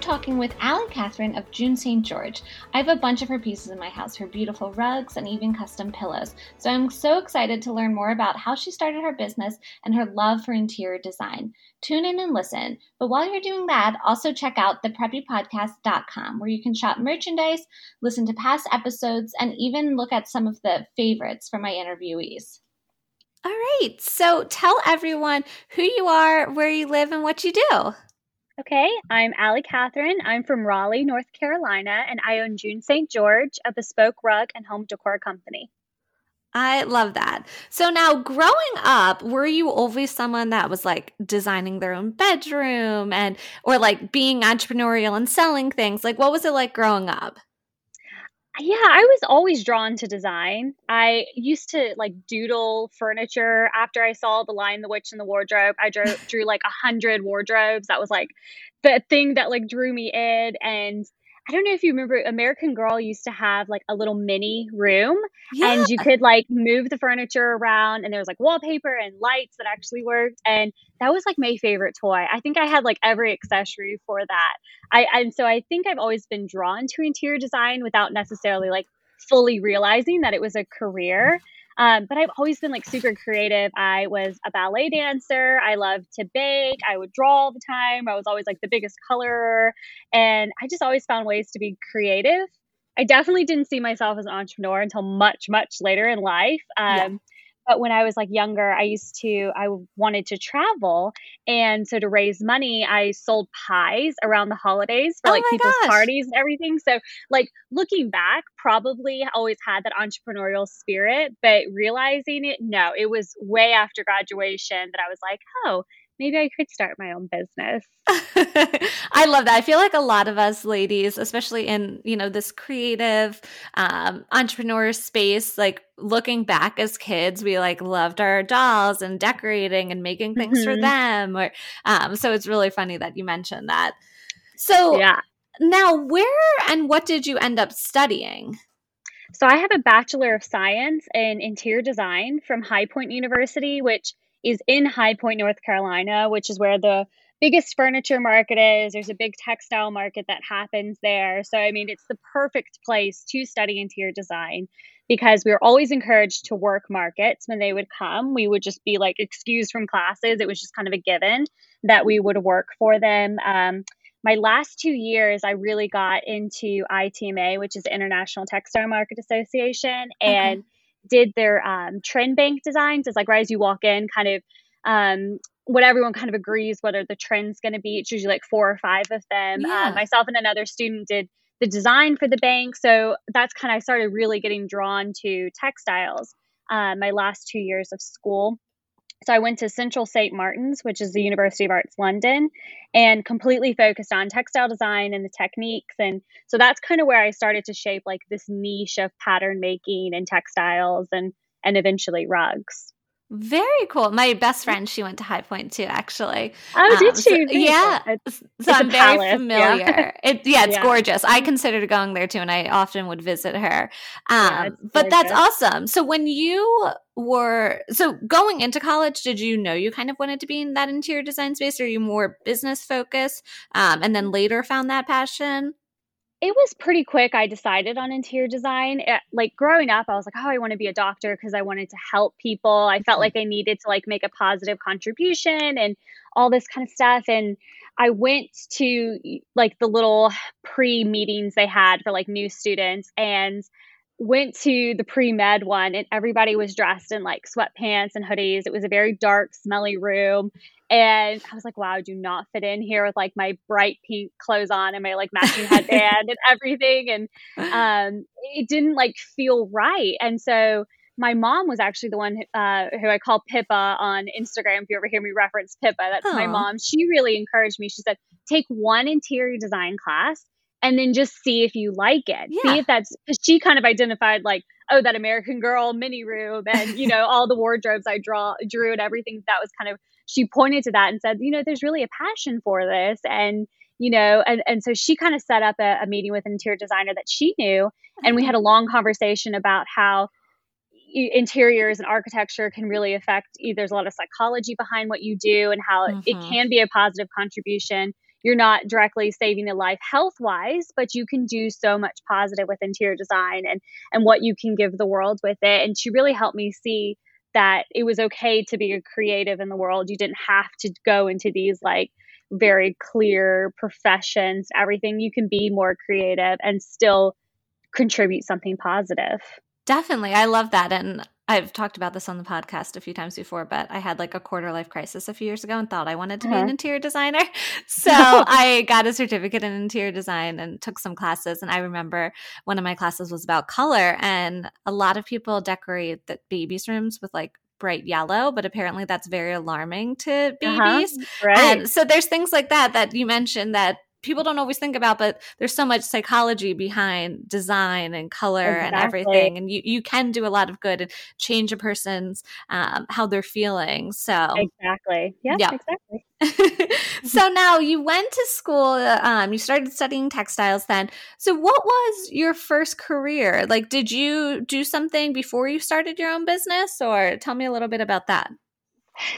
Talking with Allie Catherine of June St. George. I have a bunch of her pieces in my house, her beautiful rugs, and even custom pillows. So I'm so excited to learn more about how she started her business and her love for interior design. Tune in and listen. But while you're doing that, also check out thepreppypodcast.com where you can shop merchandise, listen to past episodes, and even look at some of the favorites from my interviewees. All right, so tell everyone who you are, where you live, and what you do. Okay, I'm Allie Catherine. I'm from Raleigh, North Carolina, and I own June St. George, a bespoke rug and home decor company. I love that. So now growing up, were you always someone that was like designing their own bedroom and or like being entrepreneurial and selling things? Like what was it like growing up? Yeah, I was always drawn to design. I used to like doodle furniture after I saw The Lion, the Witch, and the Wardrobe. I drew, drew like a hundred wardrobes. That was like the thing that like drew me in. And I don't know if you remember, American Girl used to have like a little mini room yeah. and you could like move the furniture around and there was like wallpaper and lights that actually worked. And that was like my favorite toy. I think I had like every accessory for that. I and so I think I've always been drawn to interior design without necessarily like fully realizing that it was a career. Um, but I've always been like super creative. I was a ballet dancer. I loved to bake. I would draw all the time. I was always like the biggest colorer. And I just always found ways to be creative. I definitely didn't see myself as an entrepreneur until much, much later in life. Um, yeah. But when I was like younger, I used to, I wanted to travel. And so to raise money, I sold pies around the holidays for oh like people's gosh. parties and everything. So, like, looking back, probably always had that entrepreneurial spirit, but realizing it, no, it was way after graduation that I was like, oh, maybe I could start my own business. I love that. I feel like a lot of us ladies, especially in, you know, this creative um, entrepreneur space, like looking back as kids, we like loved our dolls and decorating and making things mm-hmm. for them. Or um, so it's really funny that you mentioned that. So yeah. now where and what did you end up studying? So I have a Bachelor of Science in Interior Design from High Point University, which is in High Point, North Carolina, which is where the biggest furniture market is. There's a big textile market that happens there. So, I mean, it's the perfect place to study interior design because we were always encouraged to work markets when they would come. We would just be like excused from classes. It was just kind of a given that we would work for them. Um, my last two years, I really got into ITMA, which is International Textile Market Association, and okay did their um, trend bank designs. It's like right as you walk in, kind of um, what everyone kind of agrees whether the trend's going to be. It's usually like four or five of them. Yeah. Um, myself and another student did the design for the bank. So that's kind of, I started really getting drawn to textiles uh, my last two years of school. So I went to Central St. Martin's, which is the University of Arts London, and completely focused on textile design and the techniques. And so that's kind of where I started to shape like this niche of pattern making and textiles and and eventually rugs. Very cool. My best friend, she went to High Point too, actually. Oh, um, did she? So, yeah. It's, so I'm very palace, familiar. Yeah. It, yeah, it's yeah. gorgeous. I considered going there too, and I often would visit her. Um, yeah, but that's awesome. So when you were so going into college, did you know you kind of wanted to be in that interior design space, or are you more business focused, um, and then later found that passion? It was pretty quick. I decided on interior design. It, eh, like growing up, I was like, oh, I want to be a doctor because I wanted to help people. I felt mm-hmm. like I needed to like make a positive contribution and all this kind of stuff. And I went to like the little pre meetings they had for like new students and went to the pre med one and everybody was dressed in like sweatpants and hoodies. It was a very dark, smelly room. And I was like, wow, I do not fit in here with like my bright pink clothes on and my like matching headband and everything. And um, it didn't like feel right. And so my mom was actually the one who, uh, who I call Pippa on Instagram. If you ever hear me reference Pippa, that's Aww. my mom. She really encouraged me. She said, take one interior design class and then just see if you like it. Yeah. See if that's she kind of identified like, oh, that American Girl mini room and you know all the wardrobes I draw drew and everything. That was kind of she pointed to that and said, you know, there's really a passion for this and you know and, and so she kind of set up a, a meeting with an interior designer that she knew and we had a long conversation about how interiors and architecture can really affect there's a lot of psychology behind what you do and how mm-hmm. it can be a positive contribution you're not directly saving a life health wise but you can do so much positive with interior design and and what you can give the world with it and she really helped me see that it was okay to be a creative in the world you didn't have to go into these like very clear professions everything you can be more creative and still contribute something positive Definitely. I love that. And I've talked about this on the podcast a few times before, but I had like a quarter life crisis a few years ago and thought I wanted to be an uh-huh. interior designer. So I got a certificate in interior design and took some classes. And I remember one of my classes was about color, and a lot of people decorate the babies' rooms with like bright yellow, but apparently that's very alarming to uh-huh. babies. Uh-huh. Right. And so there's things like that that you mentioned that people don't always think about but there's so much psychology behind design and color exactly. and everything and you, you can do a lot of good and change a person's um, how they're feeling so exactly. Yeah, yeah. exactly. So now you went to school um, you started studying textiles then. So what was your first career? Like did you do something before you started your own business or tell me a little bit about that?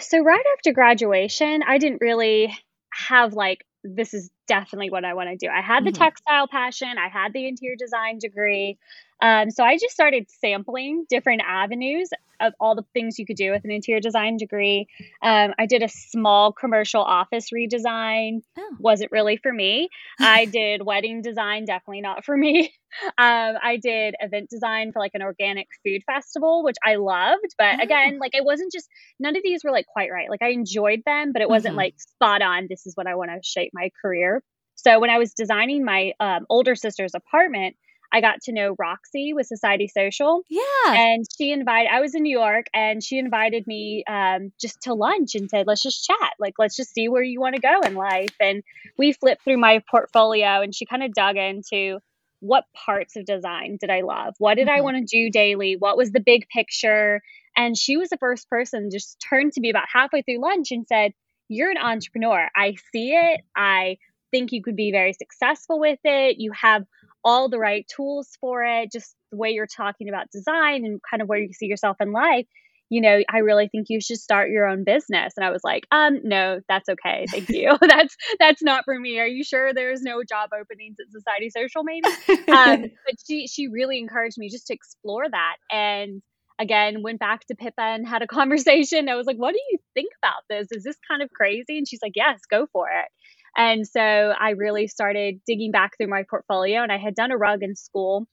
So right after graduation i didn't really have like this is definitely what I want to do. I had the mm-hmm. textile passion, I had the interior design degree. Um, so I just started sampling different avenues of all the things you could do with an interior design degree. Um, I did a small commercial office redesign. Oh. Wasn't really for me. I did wedding design, definitely not for me. Um, I did event design for like an organic food festival, which I loved. But oh. again, like it wasn't just, none of these were like quite right. Like I enjoyed them, but it wasn't mm-hmm. like spot on. This is what I want to shape my career. So when I was designing my um, older sister's apartment, I got to know Roxy with Society Social. Yeah. And she invited, I was in New York and she invited me um, just to lunch and said, let's just chat. Like, let's just see where you want to go in life. And we flipped through my portfolio and she kind of dug into what parts of design did I love? What did mm-hmm. I want to do daily? What was the big picture? And she was the first person just turned to me about halfway through lunch and said, You're an entrepreneur. I see it. I think you could be very successful with it. You have all the right tools for it, just the way you're talking about design and kind of where you see yourself in life, you know, I really think you should start your own business. And I was like, um, no, that's okay. Thank you. that's that's not for me. Are you sure there's no job openings at Society Social maybe? um, but she she really encouraged me just to explore that. And again, went back to Pippa and had a conversation. I was like, what do you think about this? Is this kind of crazy? And she's like, yes, go for it. And so I really started digging back through my portfolio and I had done a rug in school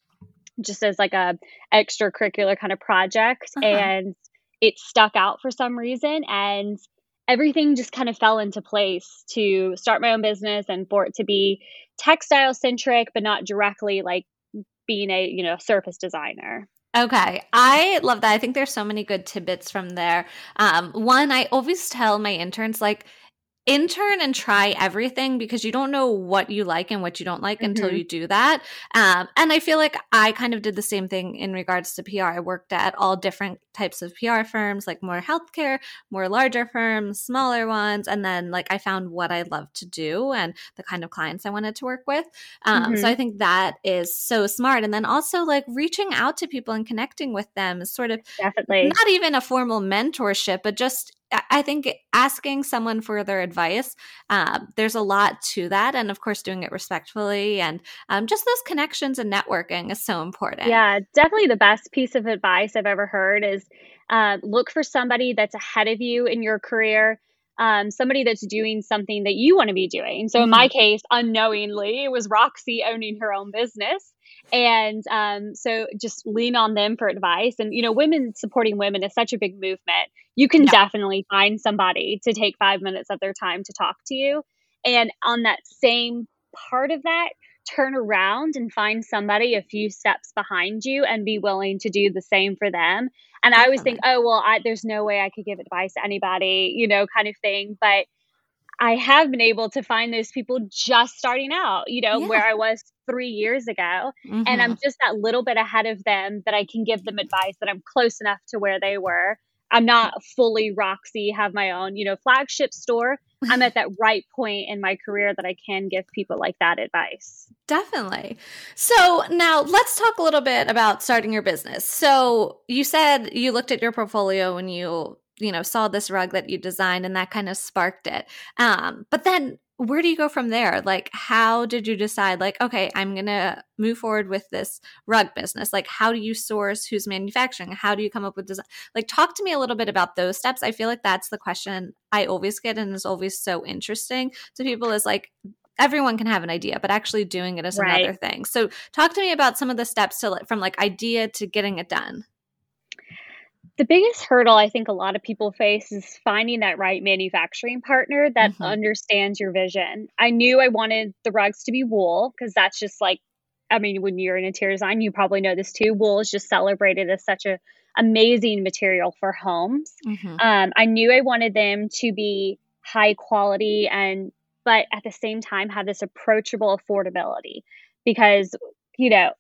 just as like a extracurricular kind of project uh-huh. and it stuck out for some reason and everything just kind of fell into place to start my own business and for it to be textile centric but not directly like being a you know surface designer Okay, I love that. I think there's so many good tidbits from there. Um, one, I always tell my interns like intern and try everything because you don't know what you like and what you don't like mm-hmm. until you do that. Um, and I feel like I kind of did the same thing in regards to PR. I worked at all different types of PR firms, like more healthcare, more larger firms, smaller ones. And then, like, I found what I love to do and the kind of clients I wanted to work with. Um, mm-hmm. So I think that is so smart. And then also, like, reaching out to people and connecting with them is sort of definitely not even a formal mentorship, but just I think asking someone for their advice, um, there's a lot to that. And of course, doing it respectfully and um, just those connections and networking is so important. Yeah, definitely the best piece of advice I've ever heard is uh, look for somebody that's ahead of you in your career. Um, somebody that's doing something that you want to be doing. So, in my mm-hmm. case, unknowingly, it was Roxy owning her own business and um, so just lean on them for advice and you know women supporting women is such a big movement you can yeah. definitely find somebody to take five minutes of their time to talk to you and on that same part of that turn around and find somebody a few steps behind you and be willing to do the same for them. And I always think, oh, well, I, there's no way I could give advice to anybody, you know, kind of thing. But I have been able to find those people just starting out, you know, yeah. where I was three years ago. Mm-hmm. And I'm mm-hmm. just that little bit ahead of them that I can give them advice that I'm close enough to where they were. I'm not fully Roxy, have my own, you know, flagship store. I'm at that right point in my career that I can give people like that advice. Definitely. So now let's talk a little bit about starting your business. So you said you looked at your portfolio and you you know saw this rug that you designed and that kind of sparked it um but then where do you go from there? Like, how did you decide, like, okay, I'm going to move forward with this rug business? Like, how do you source who's manufacturing? How do you come up with design? Like, talk to me a little bit about those steps. I feel like that's the question I always get and is always so interesting to people is like, everyone can have an idea, but actually doing it is right. another thing. So, talk to me about some of the steps to from like idea to getting it done the biggest hurdle I think a lot of people face is finding that right manufacturing partner that mm-hmm. understands your vision. I knew I wanted the rugs to be wool because that's just like, I mean, when you're in interior design, you probably know this too. Wool is just celebrated as such a amazing material for homes. Mm-hmm. Um, I knew I wanted them to be high quality and, but at the same time, have this approachable affordability because, you know,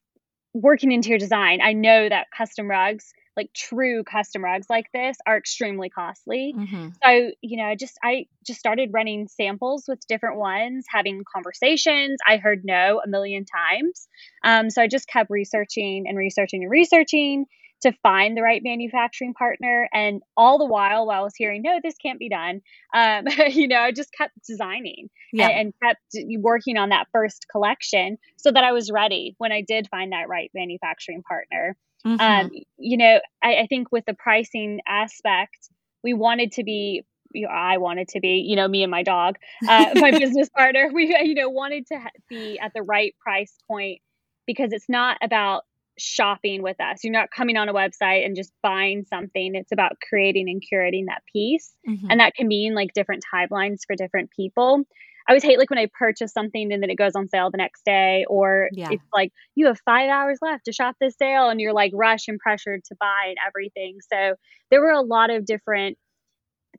working interior design, I know that custom rugs like true custom rugs like this are extremely costly. Mm-hmm. So, you know, just I just started running samples with different ones, having conversations. I heard no a million times. Um, so I just kept researching and researching and researching to find the right manufacturing partner. And all the while, while I was hearing, no, this can't be done, um, you know, I just kept designing yeah. and, and, kept working on that first collection so that I was ready when I did find that right manufacturing partner. Mm-hmm. Um, you know, I, I think with the pricing aspect, we wanted to be you know, I wanted to be, you know, me and my dog, uh, my business partner, we, you know, wanted to be at the right price point because it's not about shopping with us. You're not coming on a website and just buying something. It's about creating and curating that piece. Mm-hmm. And that can mean like different timelines for different people. I always hate like when I purchase something and then it goes on sale the next day, or yeah. it's like you have five hours left to shop this sale and you're like rush and pressured to buy and everything. So there were a lot of different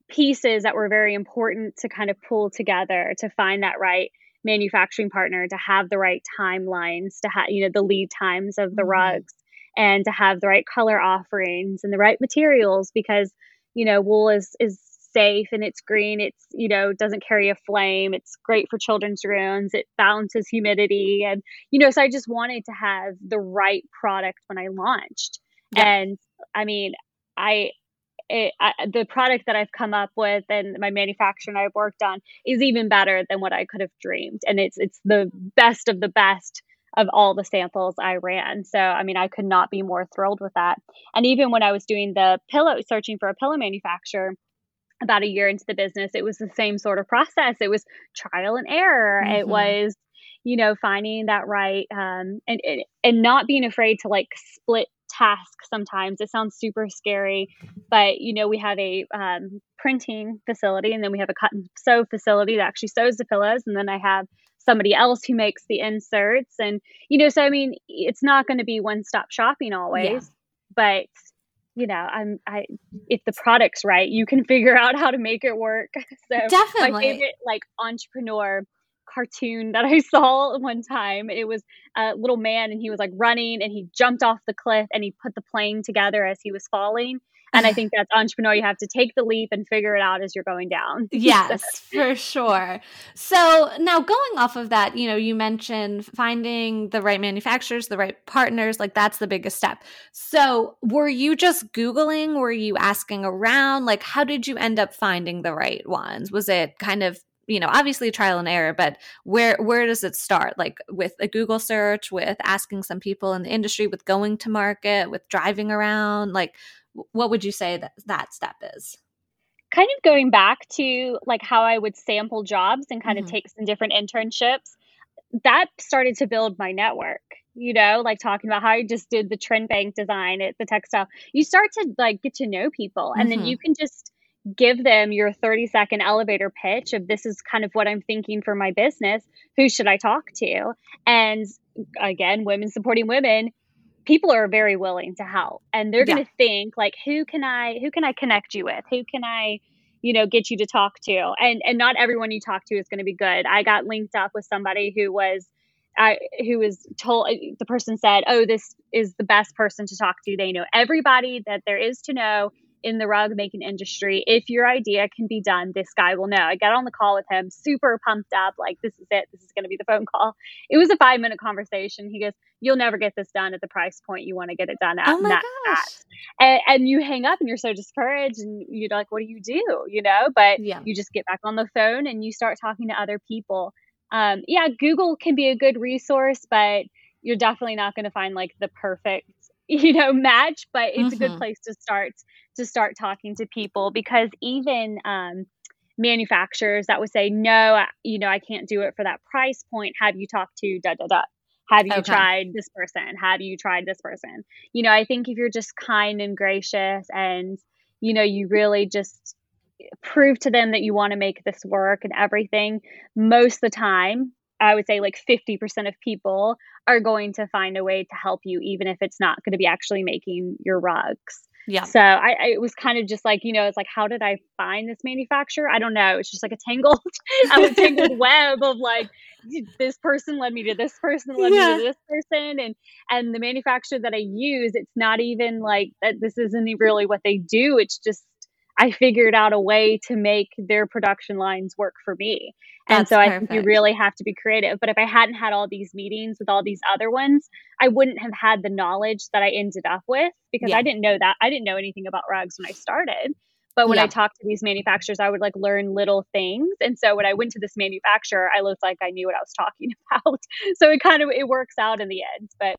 pieces that were very important to kind of pull together to find that right manufacturing partner to have the right timelines to have you know the lead times of the mm-hmm. rugs and to have the right color offerings and the right materials because you know wool is is safe and it's green. It's, you know, doesn't carry a flame. It's great for children's rooms. It balances humidity. And, you know, so I just wanted to have the right product when I launched. Yeah. And I mean, I, it, I, the product that I've come up with and my manufacturing I've worked on is even better than what I could have dreamed. And it's, it's the best of the best of all the samples I ran. So, I mean, I could not be more thrilled with that. And even when I was doing the pillow, searching for a pillow manufacturer, about a year into the business, it was the same sort of process. It was trial and error. Mm-hmm. It was, you know, finding that right um, and, and not being afraid to like split tasks. Sometimes it sounds super scary, but you know, we have a um, printing facility, and then we have a cut and sew facility that actually sews the pillows, and then I have somebody else who makes the inserts, and you know, so I mean, it's not going to be one stop shopping always, yeah. but you know, I'm I if the product's right, you can figure out how to make it work. So Definitely. my favorite like entrepreneur cartoon that I saw one time. It was a little man and he was like running and he jumped off the cliff and he put the plane together as he was falling. And I think that's entrepreneur. You have to take the leap and figure it out as you're going down. yes, for sure. So now going off of that, you know, you mentioned finding the right manufacturers, the right partners, like that's the biggest step. So were you just Googling? Were you asking around? Like, how did you end up finding the right ones? Was it kind of you know obviously trial and error but where where does it start like with a google search with asking some people in the industry with going to market with driving around like what would you say that that step is? Kind of going back to like how I would sample jobs and kind mm-hmm. of take some different internships. That started to build my network you know, like talking about how I just did the trend bank design at the textile. You start to like get to know people and mm-hmm. then you can just give them your 30 second elevator pitch of this is kind of what I'm thinking for my business. Who should I talk to? And again, women supporting women, people are very willing to help and they're going to think like who can I who can I connect you with? Who can I you know get you to talk to? And and not everyone you talk to is going to be good. I got linked up with somebody who was I, who was told eh, the person said, "Oh, this is the best person to talk to. They know everybody that there is to know in the rug making industry. If your idea can be done, this guy will know. I got on the call with him, super pumped up, like, this is it. This is going to be the phone call. It was a five minute conversation. He goes, You'll never get this done at the price point you want to get it done at. Oh my gosh. And, and, you hang up and you're so discouraged and you're like, What do you do? You know, but yeah. you just get back on the phone and you start talking to other people. Um, yeah, Google can be a good resource, but you're definitely not going to find like the perfect you know match but it's mm-hmm. a good mm-hmm. place to start to start talking to people because even um, manufacturers that would say no you know i can't do it for that price point have you talked to da da da have you okay. tried this person have you tried this person you know i think if you're just kind and gracious and you know you really just prove to them that you want to make this work and everything most of the time I would say like 50% of people are going to find a way to help you, even if it's not going to be actually making your rugs. Yeah. So I, I, it was kind of just like, you know, it's like, how did I find this manufacturer? I don't know. It's just like a tangled, a tangled web of like, this person led me to this person, led yeah. me to this person. And, and the manufacturer that I use, it's not even like that. This isn't really what they do. It's just I figured out a way to make their production lines work for me. And That's so I perfect. think you really have to be creative. But if I hadn't had all these meetings with all these other ones, I wouldn't have had the knowledge that I ended up with because yeah. I didn't know that. I didn't know anything about rugs when I started. But when yeah. I talked to these manufacturers, I would like learn little things. And so when I went to this manufacturer, I looked like I knew what I was talking about. so it kind of it works out in the end. But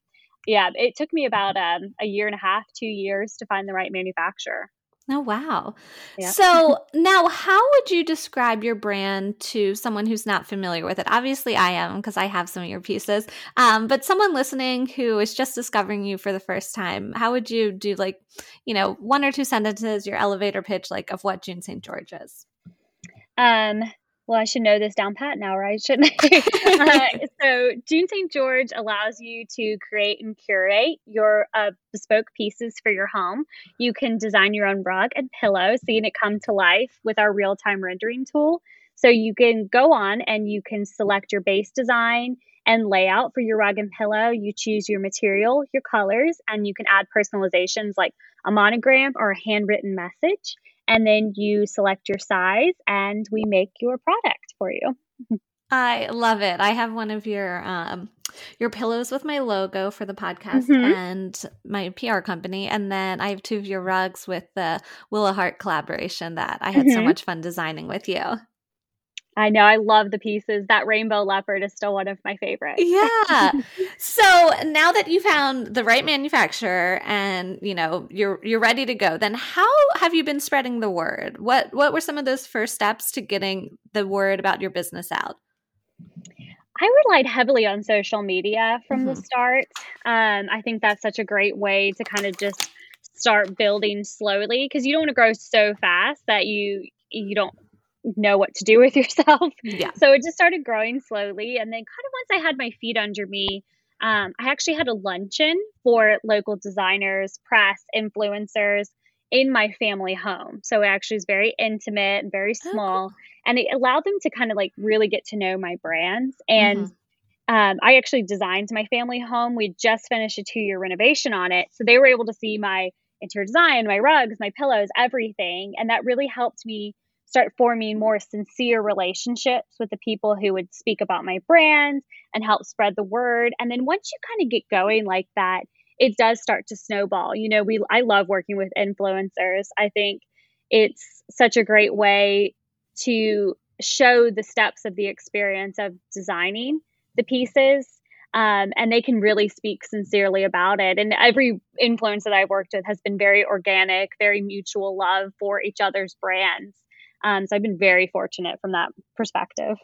yeah, it took me about um, a year and a half, two years to find the right manufacturer. Oh, wow. Yeah. So now, how would you describe your brand to someone who's not familiar with it? Obviously, I am because I have some of your pieces. Um, but someone listening who is just discovering you for the first time, how would you do, like, you know, one or two sentences, your elevator pitch, like, of what June St. George is? Um, well, I should know this down pat now, right? Shouldn't I? uh, so, June St. George allows you to create and curate your uh, bespoke pieces for your home. You can design your own rug and pillow, seeing it come to life with our real time rendering tool. So, you can go on and you can select your base design and layout for your rug and pillow. You choose your material, your colors, and you can add personalizations like a monogram or a handwritten message and then you select your size and we make your product for you. I love it. I have one of your um your pillows with my logo for the podcast mm-hmm. and my PR company and then I have two of your rugs with the Willow Heart collaboration that I had mm-hmm. so much fun designing with you. I know. I love the pieces. That rainbow leopard is still one of my favorites. Yeah. so now that you found the right manufacturer and you know you're you're ready to go, then how have you been spreading the word? What what were some of those first steps to getting the word about your business out? I relied heavily on social media from mm-hmm. the start. Um, I think that's such a great way to kind of just start building slowly because you don't want to grow so fast that you you don't know what to do with yourself. Yeah. So it just started growing slowly. And then, kind of once I had my feet under me, um, I actually had a luncheon for local designers, press, influencers in my family home. So it actually was very intimate and very small. Okay. And it allowed them to kind of like really get to know my brands. And mm-hmm. um, I actually designed my family home. We just finished a two year renovation on it. So they were able to see my interior design, my rugs, my pillows, everything. And that really helped me start forming more sincere relationships with the people who would speak about my brand and help spread the word. And then once you kind of get going like that, it does start to snowball. You know, we I love working with influencers. I think it's such a great way to show the steps of the experience of designing the pieces um, and they can really speak sincerely about it. And every influence that I've worked with has been very organic, very mutual love for each other's brands. Um, so I've been very fortunate from that perspective.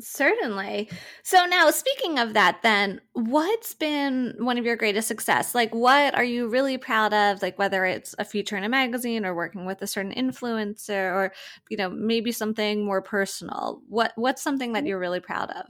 Certainly. So now speaking of that then, what's been one of your greatest success? Like what are you really proud of? Like whether it's a feature in a magazine or working with a certain influencer or you know, maybe something more personal. What what's something that mm-hmm. you're really proud of?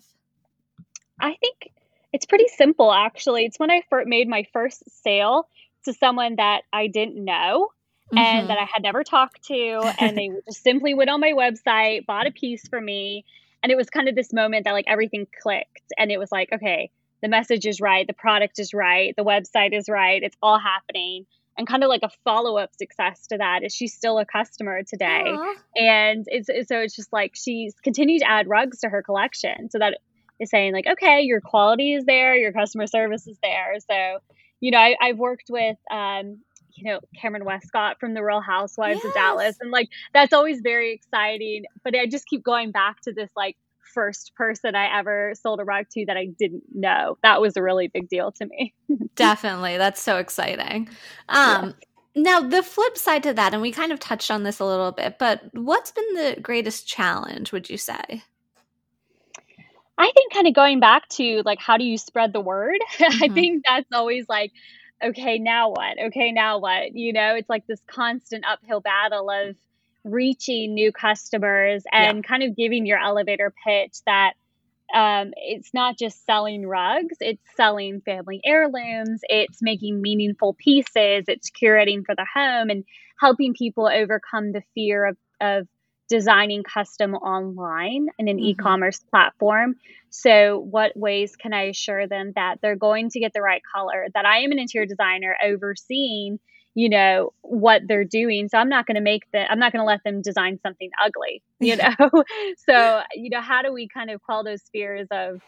I think it's pretty simple actually. It's when I first made my first sale to someone that I didn't know mm-hmm. and that I had never talked to and they just simply went on my website, bought a piece for me and it was kind of this moment that like everything clicked and it was like okay the message is right the product is right the website is right it's all happening and kind of like a follow-up success to that is she's still a customer today Aww. and it's, it's, so it's just like she's continued to add rugs to her collection so that is saying like okay your quality is there your customer service is there so you know I, have worked with um, you know Kameron Westcott from the Real Housewives yes. of Dallas, and like that's always very exciting. But I just keep going back to this like first person I ever sold a rug to that I didn't know. That was a really big deal to me. Definitely, that's so exciting. Um, yeah. Now, the flip side to that, and we kind of touched on this a little bit, but what's been the greatest challenge? Would you say? I think kind of going back to like how do you spread the word? Mm-hmm. I think that's always like okay, now what? Okay, now what? You know, it's like this constant uphill battle of reaching new customers and yeah. kind of giving your elevator pitch that um, it's not just selling rugs, it's selling family heirlooms, it's making meaningful pieces, it's curating for the home and helping people overcome the fear of, of designing custom online in an mm-hmm. e-commerce platform. So what ways can I assure them that they're going to get the right color, that I am an interior designer overseeing, you know, what they're doing. So I'm not going to make the I'm not going to let them design something ugly, you know. so, you know, how do we kind of quell those fears of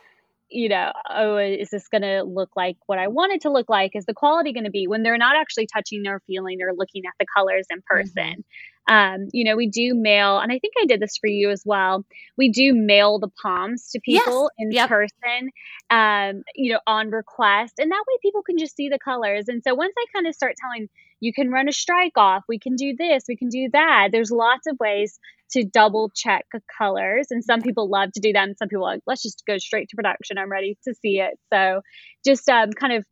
you know, oh, is this going to look like what I want it to look like? Is the quality going to be when they're not actually touching or feeling or looking at the colors in mm-hmm. person? Mm-hmm. Um, you know, we do mail, and I think I did this for you as well. We do mail the palms to people yes. in yep. person, um, you know, on request. And that way people can just see the colors. And so once I kind of start telling, you can run a strike off, we can do this, we can do that, there's lots of ways to double check colors. And some people love to do them. Some people like, let's just go straight to production. I'm ready to see it. So just um, kind of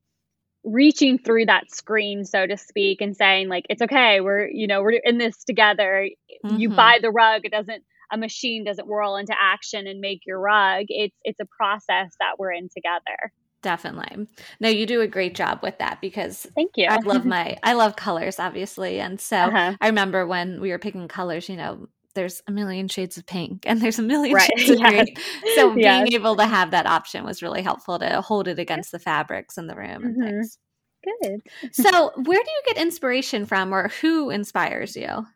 reaching through that screen so to speak and saying like it's okay we're you know we're in this together. Mm-hmm. you buy the rug it doesn't a machine doesn't whirl into action and make your rug. It's it's a process that we're in together. Definitely. No you do a great job with that because thank you. I love my i love colors obviously and so uh-huh. i remember when we were picking colors you know there's a million shades of pink and there's a million right. shades of yes. green. So yes. being able to have that option was really helpful to hold it against the fabrics in the room and mm-hmm. things. Good. so where do you get inspiration from or who inspires you?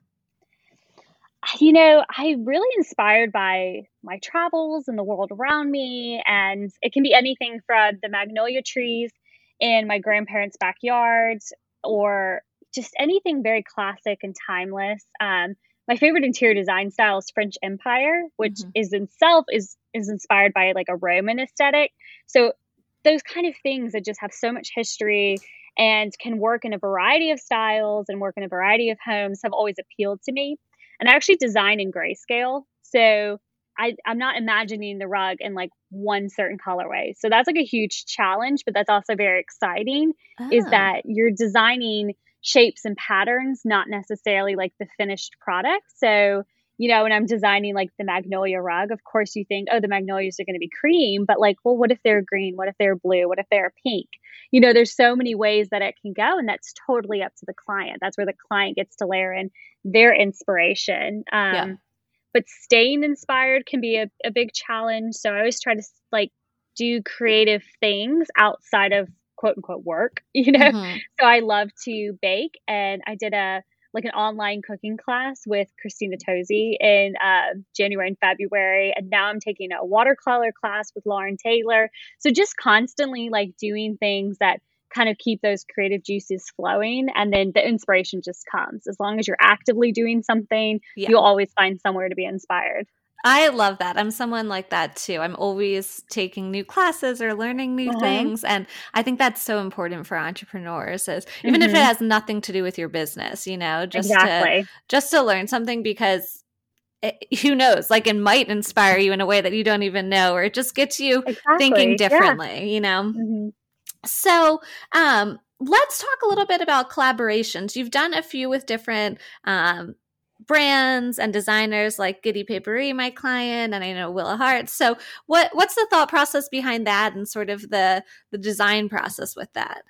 You know, I'm really inspired by my travels and the world around me. And it can be anything from the magnolia trees in my grandparents' backyard or just anything very classic and timeless. Um, my favorite interior design style is French Empire, which mm-hmm. is itself is is inspired by like a Roman aesthetic. So those kind of things that just have so much history and can work in a variety of styles and work in a variety of homes have always appealed to me. And I actually design in grayscale. So I, I'm not imagining the rug in like one certain colorway. So that's like a huge challenge, but that's also very exciting oh. is that you're designing shapes and patterns, not necessarily like the finished product. So, you know, when I'm designing like the magnolia rug, of course you think, oh, the magnolias are going to be cream, but like, well, what if they're green? What if they're blue? What if they're pink? You know, there's so many ways that it can go, and that's totally up to the client. That's where the client gets to layer in their inspiration. Um, yeah. But staying inspired can be a, a big challenge. So I always try to like do creative things outside of quote unquote work, you know? Mm-hmm. So I love to bake and I did a like an online cooking class with Christina Tosi in uh, January and February. And now I'm taking a watercolor class with Lauren Taylor. So just constantly like doing things that kind of keep those creative juices flowing. And then the inspiration just comes. As long as you're actively doing something, yeah. you'll always find somewhere to be inspired. I love that. I'm someone like that too. I'm always taking new classes or learning new uh-huh. things and I think that's so important for entrepreneurs is even mm-hmm. if it mm-hmm. has nothing to do with your business, you know, just exactly. to just to learn something because it, who knows like it might inspire you in a way that you don't even know or it just gets you exactly. thinking differently yeah. you know mm-hmm. so um let's talk a little bit about collaborations you've done a few with different um brands and designers like Giddy Paperie, my client, and I know Willa Hart. So, what what's the thought process behind that, and sort of the the design process with that?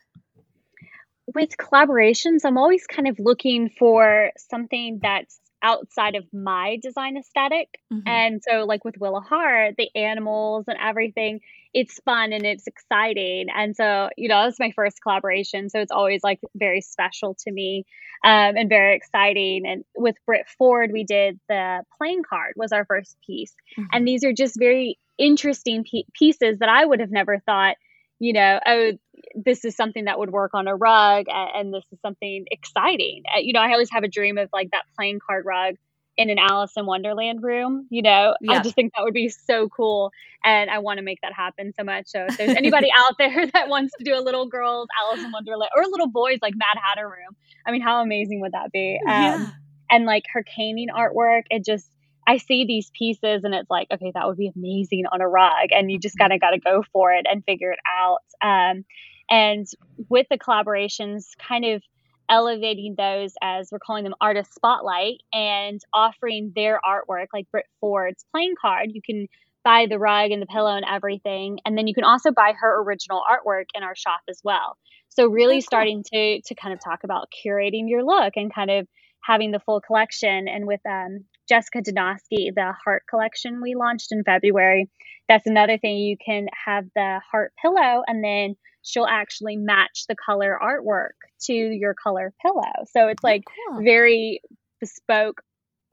With collaborations, I'm always kind of looking for something that's outside of my design esthetic mm-hmm. And so, like with Willa Hart, the animals and everything, it's fun and it's exciting. And so, you know, it's my first collaboration. So it's always like very special to me um, and very exciting. And with Britt Ford, we did the playing card was our first piece. Mm-hmm. And these are just very interesting p- pieces that I would have never thought, you know, oh, this is something that would work on a rug and, and this is something exciting. Uh, you know, I always have a dream of like that playing card rug in an Alice in Wonderland room. You know, yeah. I just think that would be so cool. And I want to make that happen so much. So if there's anybody out there that wants to do a little girl's Alice in Wonderland or a little boy's like Mad Hatter room, I mean, how amazing would that be? Um, yeah. And like her caning artwork, it just, I see these pieces and it's like, okay, that would be amazing on a rug. And you just kind of got to go for it and figure it out. Um, and with the collaborations, kind of elevating those as we're calling them artist spotlight and offering their artwork, like Britt Ford's playing card. You can buy the rug and the pillow and everything, and then you can also buy her original artwork in our shop as well. So really oh, starting to to kind of talk about curating your look and kind of having the full collection. And with um, Jessica Donosky, the heart collection we launched in February, that's another thing. You can have the heart pillow and then she'll actually match the color artwork to your color pillow. So it's oh, like oh, cool. very bespoke,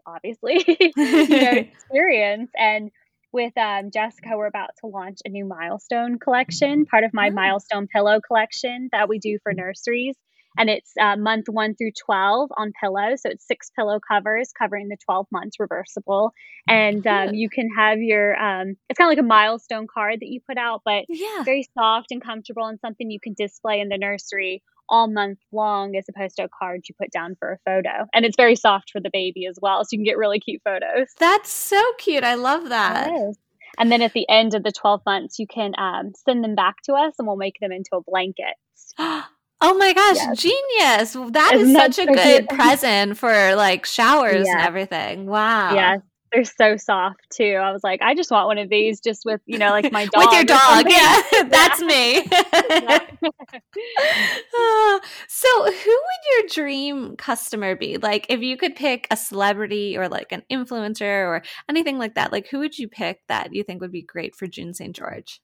obviously, you know, experience. And with um, Jessica, we're about to launch a new milestone collection, part of my oh. milestone pillow collection that we do for nurseries and it's uh, month one through 12 on pillows. So it's six pillow covers covering the 12 months reversible. And um, you can have your, um, it's kind of like a milestone card that you put out, but yeah. very soft and comfortable and something you can display in the nursery all month long as opposed to a card you put down for a photo. And it's very soft for the baby as well. So you can get really cute photos. That's so cute. I love that. And then at the end of the 12 months, you can um, send them back to us and we'll make them into a blanket. Oh my gosh, yes. genius. That Isn't is such a good present for like showers yeah. and everything. Wow. Yes. They're so soft too. I was like, I just want one of these just with, you know, like my dog. with your dog. Yeah. That's me. Ah, so who would your dream customer be? Like if you could pick a celebrity or like an influencer or anything like that, like who would you pick that you think would be great for June St. George?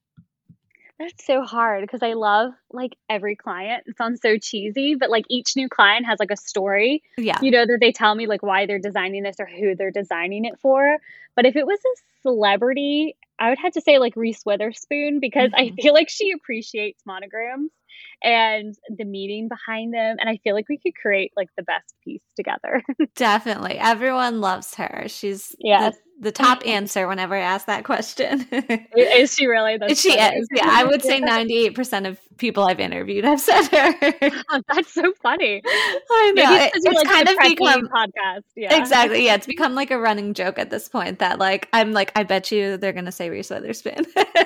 That's so hard because I love like every client. It sounds so cheesy, but like each new client has like a story. Yeah. You know, that they tell me like why they're designing this or who they're designing it for. But if it was a celebrity, I would have to say like Reese Witherspoon because mm-hmm. I feel like she appreciates monograms and the meaning behind them. And I feel like we could create like the best piece together. Definitely. Everyone loves her. She's yes. The- the top answer whenever I ask that question. is she really? That's she funny. is. Yeah, I would say ninety eight percent of people I've interviewed have said her. Oh, that's so funny. I know it's, it's like kind of become podcast. Yeah, exactly. Yeah, it's become like a running joke at this point that like I'm like I bet you they're gonna say Reese Witherspoon.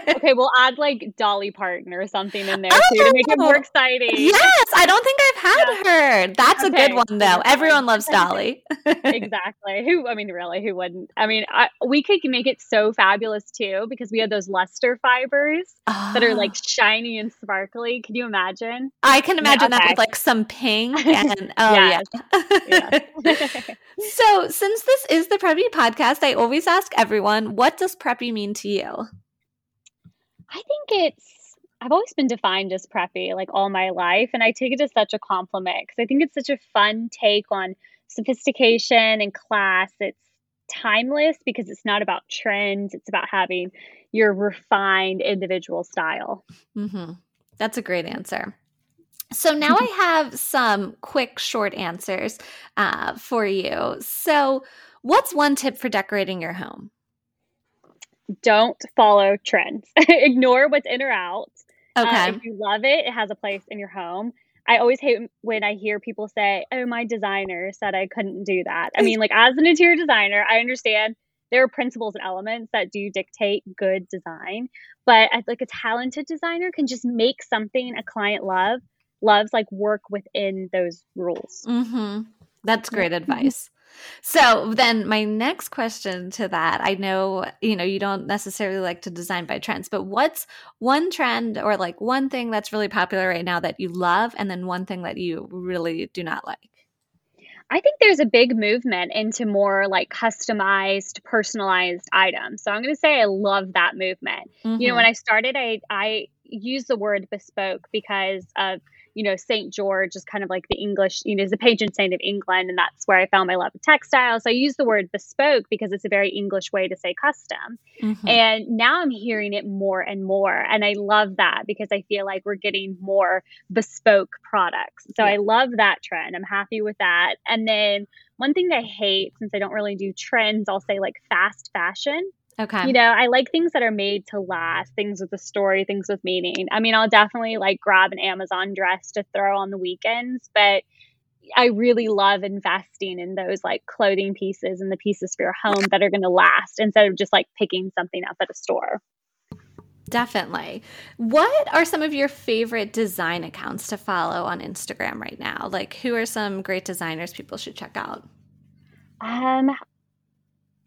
okay, we'll add like Dolly Parton or something in there oh, too to make it oh, more oh, exciting. Yes, I don't think I've had yeah. her. That's okay. a good one though. Everyone loves Dolly. exactly. Who? I mean, really, who wouldn't? I mean, I, we could make it so fabulous too because we have those luster fibers oh. that are like ah. shiny and sparkly. Can you imagine? I can imagine yeah, okay. that with like some pink and oh yeah. yeah. so since this is the Preppy podcast, I always ask everyone, what does preppy mean to you? I think it's I've always been defined as preppy like all my life and I take it as such a compliment because I think it's such a fun take on sophistication and class. It's timeless because it's not about trends, it's about having your refined individual style. Mm-hmm. That's a great answer. So now I have some quick, short answers uh, for you. So, what's one tip for decorating your home? Don't follow trends. Ignore what's in or out. Uh, okay. Uh, if you love it, it has a place in your home. I always hate when I hear people say, "Oh, my designer said I couldn't do that." I mean, like as an interior designer, I understand there are principles and elements that do dictate good design, but like a talented designer can just make something a client love loves like work within those rules. Mm-hmm. That's great advice. So then my next question to that, I know, you know, you don't necessarily like to design by trends, but what's one trend or like one thing that's really popular right now that you love and then one thing that you really do not like? I think there's a big movement into more like customized, personalized items. So I'm going to say I love that movement. Mm-hmm. You know, when mm-hmm. I started, I I use the word bespoke because of you know, St. George is kind of like the English, you know, is the patron saint of England. And that's where I found my love of textiles. So I use the word bespoke because it's a very English way to say custom. Mm-hmm. And now I'm hearing it more and more. And I love that because I feel like we're getting more bespoke products. So yeah. I love that trend. I'm happy with that. And then one thing I hate, since I don't really do trends, I'll say like fast fashion. Okay. You know, I like things that are made to last, things with a story, things with meaning. I mean, I'll definitely like grab an Amazon dress to throw on the weekends, but I really love investing in those like clothing pieces and the pieces for your home that are going to last instead of just like picking something up at a store. Definitely. What are some of your favorite design accounts to follow on Instagram right now? Like, who are some great designers people should check out? Um,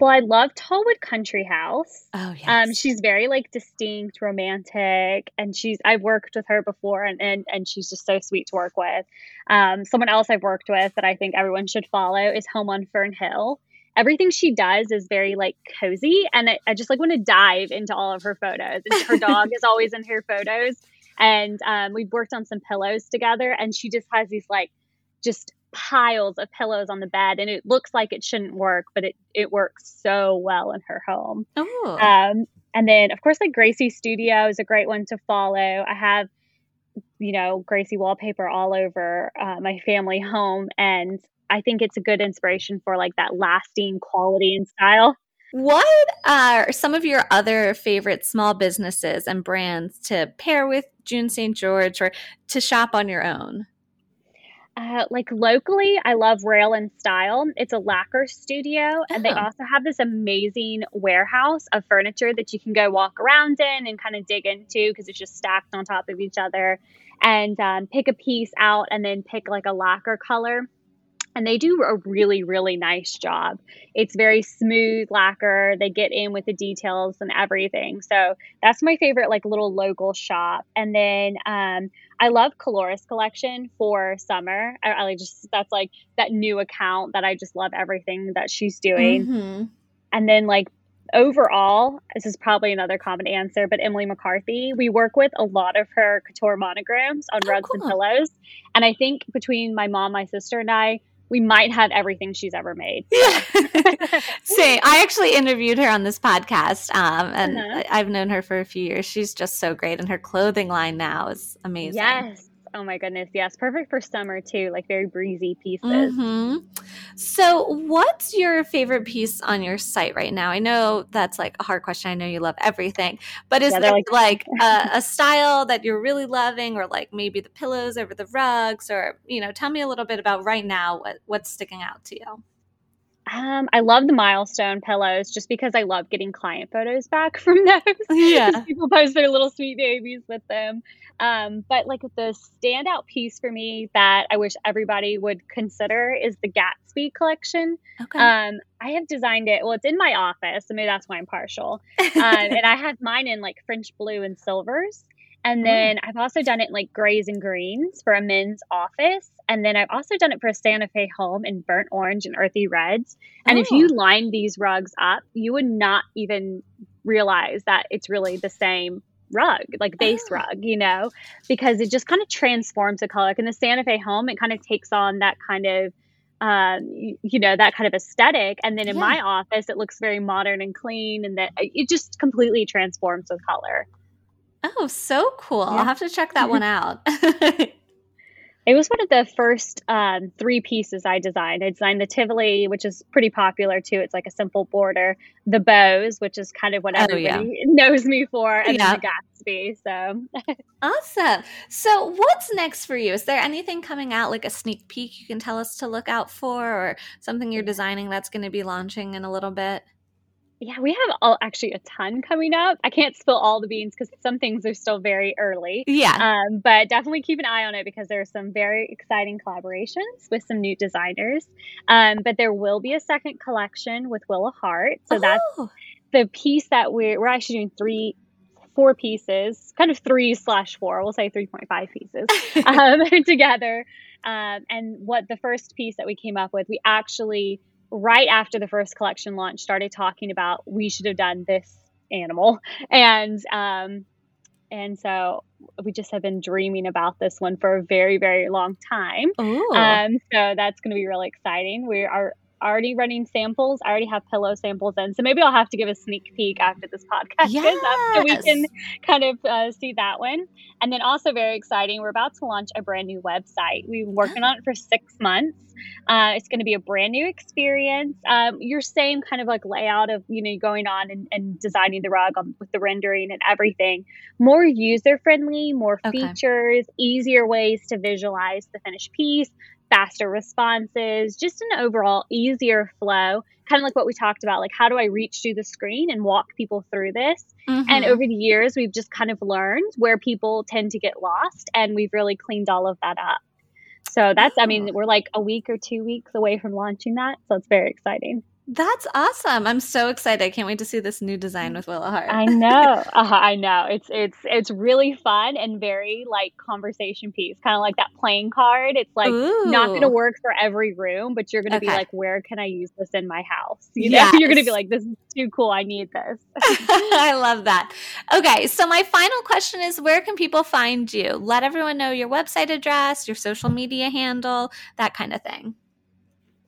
well, I love Tallwood Country House. Oh yes. Um, she's very like distinct, romantic, and she's I've worked with her before, and and and she's just so sweet to work with. Um, someone else I've worked with that I think everyone should follow is Home on Fern Hill. Everything she does is very like cozy, and I, I just like want to dive into all of her photos. And her dog is always in her photos, and um, we've worked on some pillows together, and she just has these like just piles of pillows on the bed and it looks like it shouldn't work but it it works so well in her home oh. um and then of course like gracie studio is a great one to follow i have you know gracie wallpaper all over uh, my family home and i think it's a good inspiration for like that lasting quality and style what are some of your other favorite small businesses and brands to pair with June St. George or to shop on your own? Uh, like locally, I love Rail and Style. It's a lacquer studio, and they oh. also have this amazing warehouse of furniture that you can go walk around in and kind of dig into because it's just stacked on top of each other, and um, pick a piece out and then pick like a lacquer color and they do a really really nice job. It's very smooth lacquer. They get in with the details and everything. So that's my favorite like little local shop. And then um, i love Coloris collection for summer. I, I, just that's like that new account that i just love everything that she's doing. Mm-hmm. and then like overall this is probably another common answer but emily mccarthy we work with a lot of her couture monograms on oh, rugs cool. and pillows. And i think between my mom my sister and i we might have everything she's ever made. Yeah. Say, I actually interviewed her on this podcast, um, and uh-huh. I've known her for a few years. She's just so great, and her clothing line now is amazing. Yes. Oh my goodness, yes, perfect for summer too, like very breezy pieces. Mm-hmm. So, what's your favorite piece on your site right now? I know that's like a hard question. I know you love everything, but is yeah, there like, like a, a, style that you're really loving, or like maybe the pillows over the rugs, or you know, tell me a little bit about right now what what's sticking out to you. Um, I love the milestone pillows just because I love getting client photos back from those. Yeah. People post their little sweet babies with them. Um, but like the standout piece for me that I wish everybody would consider is the Gatsby collection. Okay. Um, I have designed it. Well, it's in my office, so maybe that's why I'm partial. Um, and I have mine in like French blue and silvers. And then mm. I've also done it in like grays and greens for a men's office. And then I've also done it for a Santa Fe home in burnt orange and earthy reds. And oh. if you oh. line these rugs up, you would not even realize that it's really the same rug, like base oh. rug, you know, because it just kind of transforms the color. Like in the Santa Fe home, it kind of takes on that kind of um, you, you, know, that kind of aesthetic. And then in yeah. my office, it looks very modern and clean, and that it just completely transforms with color. Oh, so cool! Yeah. I'll have to check that one out. It was one of the first um, three pieces I designed. I designed the Tivoli, which is pretty popular too. It's like a simple border. The bows, which is kind of what everybody oh, yeah. knows me for, and yeah. then the Gatsby. So awesome. So what's next for you? Is there anything coming out, like a sneak peek you can tell us to look out for, or something you're designing that's going to be launching in a little bit? Yeah, we have all, actually a ton coming up. I can't spill all the beans because some things are still very early. Yeah. Um, but definitely keep an eye on it because there are some very exciting collaborations with some new designers. Um, but there will be a second collection with Willa Heart. So oh. that's the piece that we're, we're actually doing three four pieces, kind of three slash four, we'll say 3.5 pieces um, together. Um, and what the first piece that we came up with, we actually right after the first collection launch started talking about we should have done this animal. And um and so we just have been dreaming about this one for a very very long time. Ooh. um so that's going to be really exciting. We are already running samples. I already have pillow samples in, so maybe I'll have to give a sneak peek after this podcast yes. so we can kind of uh, see that one. And then also very exciting, we're about to launch a brand new website. We've been working on it for six months. Uh, it's going to be a brand new experience. Um, your same kind of like layout of you know going on and, and designing the rug on, with the rendering and everything. More user friendly, more okay. features, easier ways to visualize the finished piece faster responses, just an overall easier flow, kind of like what we talked about. Like, how do I reach through the screen and walk people through this? Mm-hmm. And over the years, we've just kind of learned where people tend to get lost, and we've really cleaned all of that up. So that's, I mean, we're like a week or two weeks away from launching that. So it's very exciting. That's awesome. I'm so excited. I can't wait to see this new design with Willa Heart. I know. Uh, I know. It's it's it's really fun and very like conversation piece. Kind of like that playing card. It's like Ooh. not going to work for every room, but you're going to okay. be like, where can I use this in my house? You know, yes. you're going to be like, this is too cool. I need this. I love that. Okay, so my final question is, where can people find you? Let everyone know your website address, your social media handle, that kind of thing.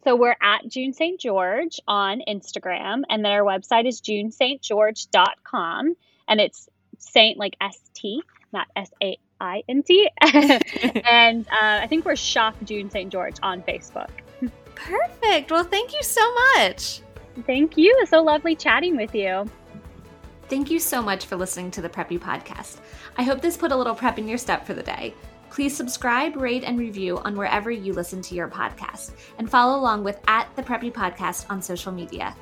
So we're at June St. George on Instagram, and then our website is junestgeorge.com, and it's Saint like S T, not S A I N T. and uh, I think we're Shop June St. George on Facebook. Perfect. Well, thank you so much. Thank you. It's so lovely chatting with you. Thank you so much for listening to the Preppy Podcast. I hope this put a little prep in your step for the day. Please subscribe, rate, and review on wherever you listen to your podcast, and follow along with at the Preppy Podcast on social media.